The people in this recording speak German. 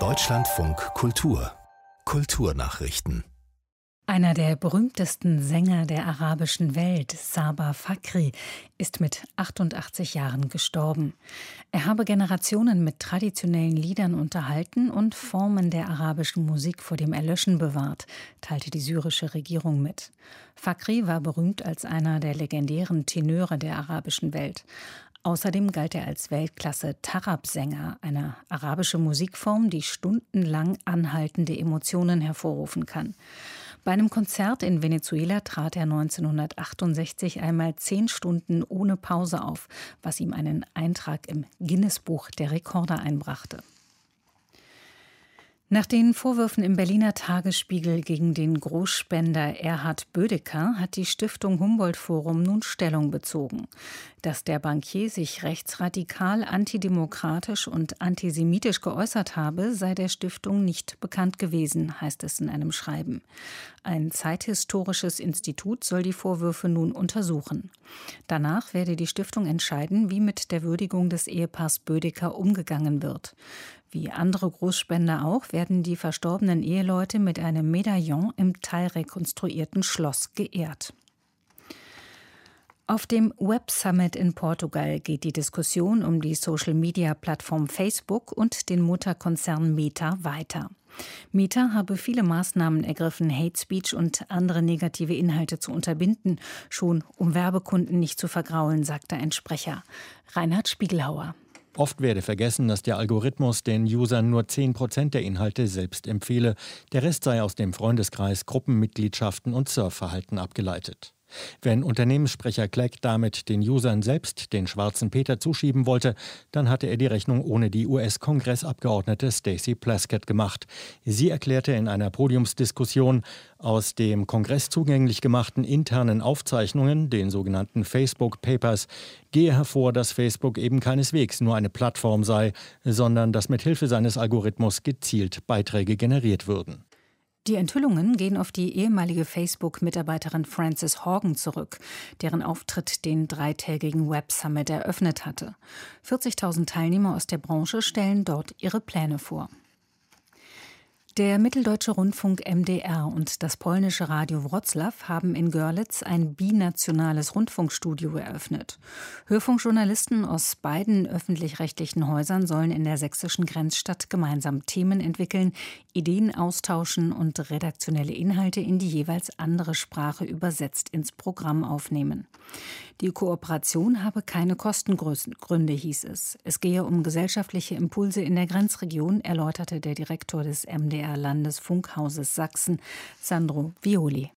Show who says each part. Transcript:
Speaker 1: Deutschlandfunk Kultur Kulturnachrichten
Speaker 2: einer der berühmtesten Sänger der arabischen Welt, Saba Fakri, ist mit 88 Jahren gestorben. Er habe Generationen mit traditionellen Liedern unterhalten und Formen der arabischen Musik vor dem Erlöschen bewahrt, teilte die syrische Regierung mit. Fakri war berühmt als einer der legendären Tenöre der arabischen Welt. Außerdem galt er als Weltklasse Tarab-Sänger, eine arabische Musikform, die stundenlang anhaltende Emotionen hervorrufen kann. Bei einem Konzert in Venezuela trat er 1968 einmal zehn Stunden ohne Pause auf, was ihm einen Eintrag im Guinness-Buch der Rekorde einbrachte. Nach den Vorwürfen im Berliner Tagesspiegel gegen den Großspender Erhard Bödecker hat die Stiftung Humboldt Forum nun Stellung bezogen. Dass der Bankier sich rechtsradikal, antidemokratisch und antisemitisch geäußert habe, sei der Stiftung nicht bekannt gewesen, heißt es in einem Schreiben. Ein zeithistorisches Institut soll die Vorwürfe nun untersuchen. Danach werde die Stiftung entscheiden, wie mit der Würdigung des Ehepaars Bödecker umgegangen wird. Wie andere Großspender auch werden die verstorbenen Eheleute mit einem Medaillon im teilrekonstruierten Schloss geehrt. Auf dem Web Summit in Portugal geht die Diskussion um die Social-Media-Plattform Facebook und den Mutterkonzern Meta weiter. Meta habe viele Maßnahmen ergriffen, Hate Speech und andere negative Inhalte zu unterbinden, schon um Werbekunden nicht zu vergraulen, sagte ein Sprecher. Reinhard Spiegelhauer.
Speaker 3: Oft werde vergessen, dass der Algorithmus den Usern nur 10% der Inhalte selbst empfehle. Der Rest sei aus dem Freundeskreis, Gruppenmitgliedschaften und Surfverhalten abgeleitet. Wenn Unternehmenssprecher Clegg damit den Usern selbst den schwarzen Peter zuschieben wollte, dann hatte er die Rechnung ohne die US-Kongressabgeordnete Stacey Plaskett gemacht. Sie erklärte in einer Podiumsdiskussion, aus dem Kongress zugänglich gemachten internen Aufzeichnungen, den sogenannten Facebook Papers, gehe hervor, dass Facebook eben keineswegs nur eine Plattform sei, sondern dass mit Hilfe seines Algorithmus gezielt Beiträge generiert würden.
Speaker 2: Die Enthüllungen gehen auf die ehemalige Facebook-Mitarbeiterin Frances Horgan zurück, deren Auftritt den dreitägigen Web Summit eröffnet hatte. 40.000 Teilnehmer aus der Branche stellen dort ihre Pläne vor. Der Mitteldeutsche Rundfunk MDR und das polnische Radio Wroclaw haben in Görlitz ein binationales Rundfunkstudio eröffnet. Hörfunkjournalisten aus beiden öffentlich-rechtlichen Häusern sollen in der sächsischen Grenzstadt gemeinsam Themen entwickeln, Ideen austauschen und redaktionelle Inhalte in die jeweils andere Sprache übersetzt ins Programm aufnehmen. Die Kooperation habe keine Kostengründe, hieß es. Es gehe um gesellschaftliche Impulse in der Grenzregion, erläuterte der Direktor des MDR Landesfunkhauses Sachsen, Sandro Violi.